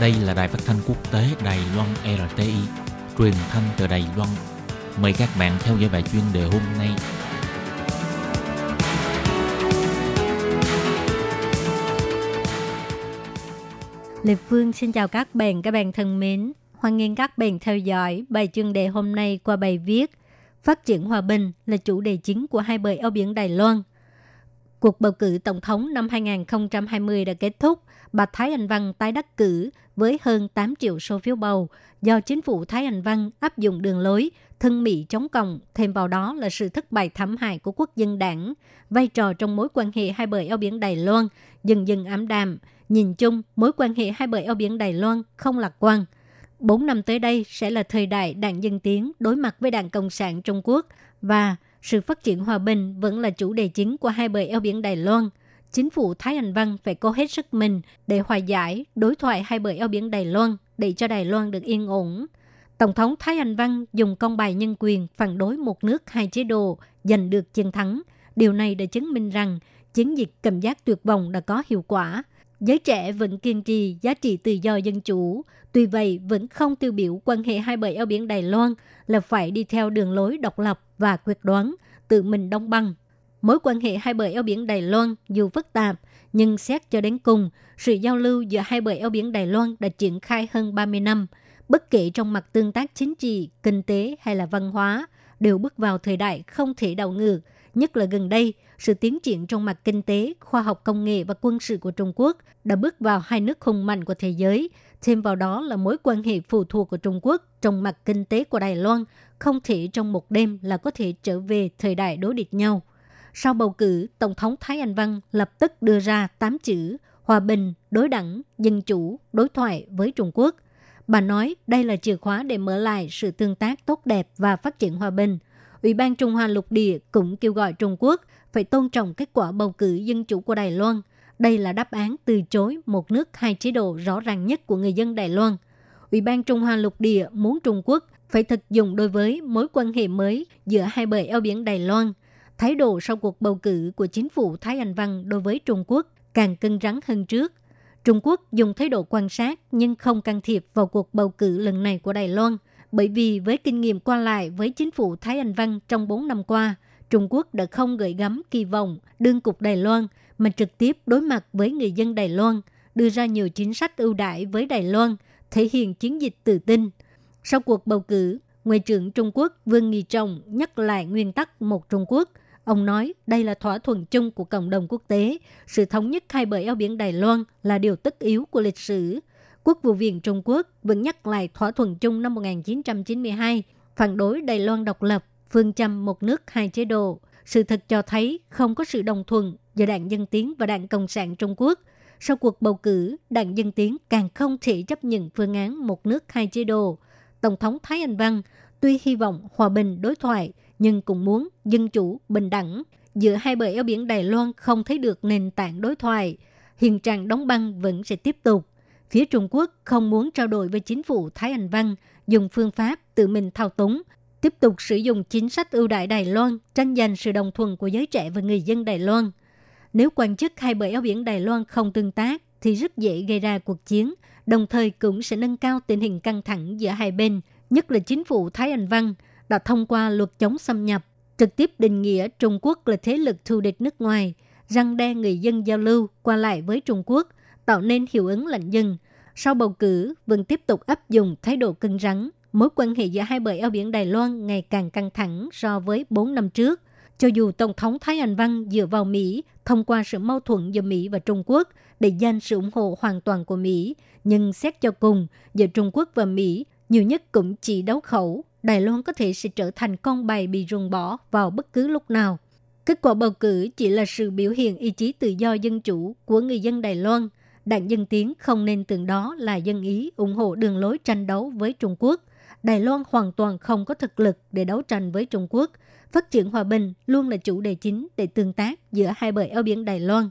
Đây là đài phát thanh quốc tế Đài Loan RTI, truyền thanh từ Đài Loan. Mời các bạn theo dõi bài chuyên đề hôm nay. Lê Phương xin chào các bạn, các bạn thân mến. Hoan nghênh các bạn theo dõi bài chuyên đề hôm nay qua bài viết Phát triển hòa bình là chủ đề chính của hai bờ eo biển Đài Loan. Cuộc bầu cử tổng thống năm 2020 đã kết thúc bà Thái Anh Văn tái đắc cử với hơn 8 triệu số phiếu bầu do chính phủ Thái Anh Văn áp dụng đường lối thân Mỹ chống cộng, thêm vào đó là sự thất bại thảm hại của quốc dân đảng, vai trò trong mối quan hệ hai bờ eo biển Đài Loan dần dần ám đạm. Nhìn chung, mối quan hệ hai bờ eo biển Đài Loan không lạc quan. Bốn năm tới đây sẽ là thời đại đảng Dân Tiến đối mặt với đảng Cộng sản Trung Quốc và sự phát triển hòa bình vẫn là chủ đề chính của hai bờ eo biển Đài Loan – chính phủ Thái Anh Văn phải cố hết sức mình để hòa giải, đối thoại hai bờ eo biển Đài Loan để cho Đài Loan được yên ổn. Tổng thống Thái Anh Văn dùng công bài nhân quyền phản đối một nước hai chế độ giành được chiến thắng. Điều này đã chứng minh rằng chiến dịch cầm giác tuyệt vọng đã có hiệu quả. Giới trẻ vẫn kiên trì giá trị tự do dân chủ, tuy vậy vẫn không tiêu biểu quan hệ hai bờ eo biển Đài Loan là phải đi theo đường lối độc lập và quyết đoán, tự mình đóng băng Mối quan hệ hai bờ eo biển Đài Loan dù phức tạp, nhưng xét cho đến cùng, sự giao lưu giữa hai bờ eo biển Đài Loan đã triển khai hơn 30 năm. Bất kể trong mặt tương tác chính trị, kinh tế hay là văn hóa, đều bước vào thời đại không thể đảo ngược. Nhất là gần đây, sự tiến triển trong mặt kinh tế, khoa học công nghệ và quân sự của Trung Quốc đã bước vào hai nước hùng mạnh của thế giới. Thêm vào đó là mối quan hệ phụ thuộc của Trung Quốc trong mặt kinh tế của Đài Loan không thể trong một đêm là có thể trở về thời đại đối địch nhau. Sau bầu cử, Tổng thống Thái Anh Văn lập tức đưa ra 8 chữ hòa bình, đối đẳng, dân chủ, đối thoại với Trung Quốc. Bà nói đây là chìa khóa để mở lại sự tương tác tốt đẹp và phát triển hòa bình. Ủy ban Trung Hoa lục địa cũng kêu gọi Trung Quốc phải tôn trọng kết quả bầu cử dân chủ của Đài Loan. Đây là đáp án từ chối một nước hai chế độ rõ ràng nhất của người dân Đài Loan. Ủy ban Trung Hoa lục địa muốn Trung Quốc phải thực dụng đối với mối quan hệ mới giữa hai bờ eo biển Đài Loan – Thái độ sau cuộc bầu cử của chính phủ Thái Anh Văn đối với Trung Quốc càng cân rắn hơn trước. Trung Quốc dùng thái độ quan sát nhưng không can thiệp vào cuộc bầu cử lần này của Đài Loan, bởi vì với kinh nghiệm qua lại với chính phủ Thái Anh Văn trong 4 năm qua, Trung Quốc đã không gửi gắm kỳ vọng đương cục Đài Loan mà trực tiếp đối mặt với người dân Đài Loan, đưa ra nhiều chính sách ưu đãi với Đài Loan, thể hiện chiến dịch tự tin. Sau cuộc bầu cử, Ngoại trưởng Trung Quốc Vương Nghị Trọng nhắc lại nguyên tắc một Trung Quốc – Ông nói đây là thỏa thuận chung của cộng đồng quốc tế. Sự thống nhất hai bờ eo biển Đài Loan là điều tất yếu của lịch sử. Quốc vụ viện Trung Quốc vẫn nhắc lại thỏa thuận chung năm 1992, phản đối Đài Loan độc lập, phương châm một nước hai chế độ. Sự thật cho thấy không có sự đồng thuận giữa đảng Dân Tiến và đảng Cộng sản Trung Quốc. Sau cuộc bầu cử, đảng Dân Tiến càng không thể chấp nhận phương án một nước hai chế độ. Tổng thống Thái Anh Văn tuy hy vọng hòa bình đối thoại, nhưng cũng muốn dân chủ, bình đẳng. Giữa hai bờ eo biển Đài Loan không thấy được nền tảng đối thoại. Hiện trạng đóng băng vẫn sẽ tiếp tục. Phía Trung Quốc không muốn trao đổi với chính phủ Thái Anh Văn, dùng phương pháp tự mình thao túng, tiếp tục sử dụng chính sách ưu đại Đài Loan, tranh giành sự đồng thuận của giới trẻ và người dân Đài Loan. Nếu quan chức hai bờ eo biển Đài Loan không tương tác, thì rất dễ gây ra cuộc chiến, đồng thời cũng sẽ nâng cao tình hình căng thẳng giữa hai bên, nhất là chính phủ Thái Anh Văn – đã thông qua luật chống xâm nhập, trực tiếp định nghĩa Trung Quốc là thế lực thù địch nước ngoài, răng đe người dân giao lưu qua lại với Trung Quốc, tạo nên hiệu ứng lạnh dần Sau bầu cử, vẫn tiếp tục áp dụng thái độ cứng rắn. Mối quan hệ giữa hai bờ eo biển Đài Loan ngày càng căng thẳng so với 4 năm trước. Cho dù Tổng thống Thái Anh Văn dựa vào Mỹ thông qua sự mâu thuẫn giữa Mỹ và Trung Quốc để giành sự ủng hộ hoàn toàn của Mỹ, nhưng xét cho cùng, giữa Trung Quốc và Mỹ nhiều nhất cũng chỉ đấu khẩu Đài Loan có thể sẽ trở thành con bài bị ruồng bỏ vào bất cứ lúc nào. Kết quả bầu cử chỉ là sự biểu hiện ý chí tự do dân chủ của người dân Đài Loan. Đảng Dân Tiến không nên tưởng đó là dân ý ủng hộ đường lối tranh đấu với Trung Quốc. Đài Loan hoàn toàn không có thực lực để đấu tranh với Trung Quốc. Phát triển hòa bình luôn là chủ đề chính để tương tác giữa hai bờ eo biển Đài Loan.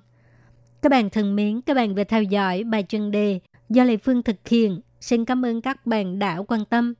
Các bạn thân mến, các bạn vừa theo dõi bài chân đề do Lê Phương thực hiện. Xin cảm ơn các bạn đã quan tâm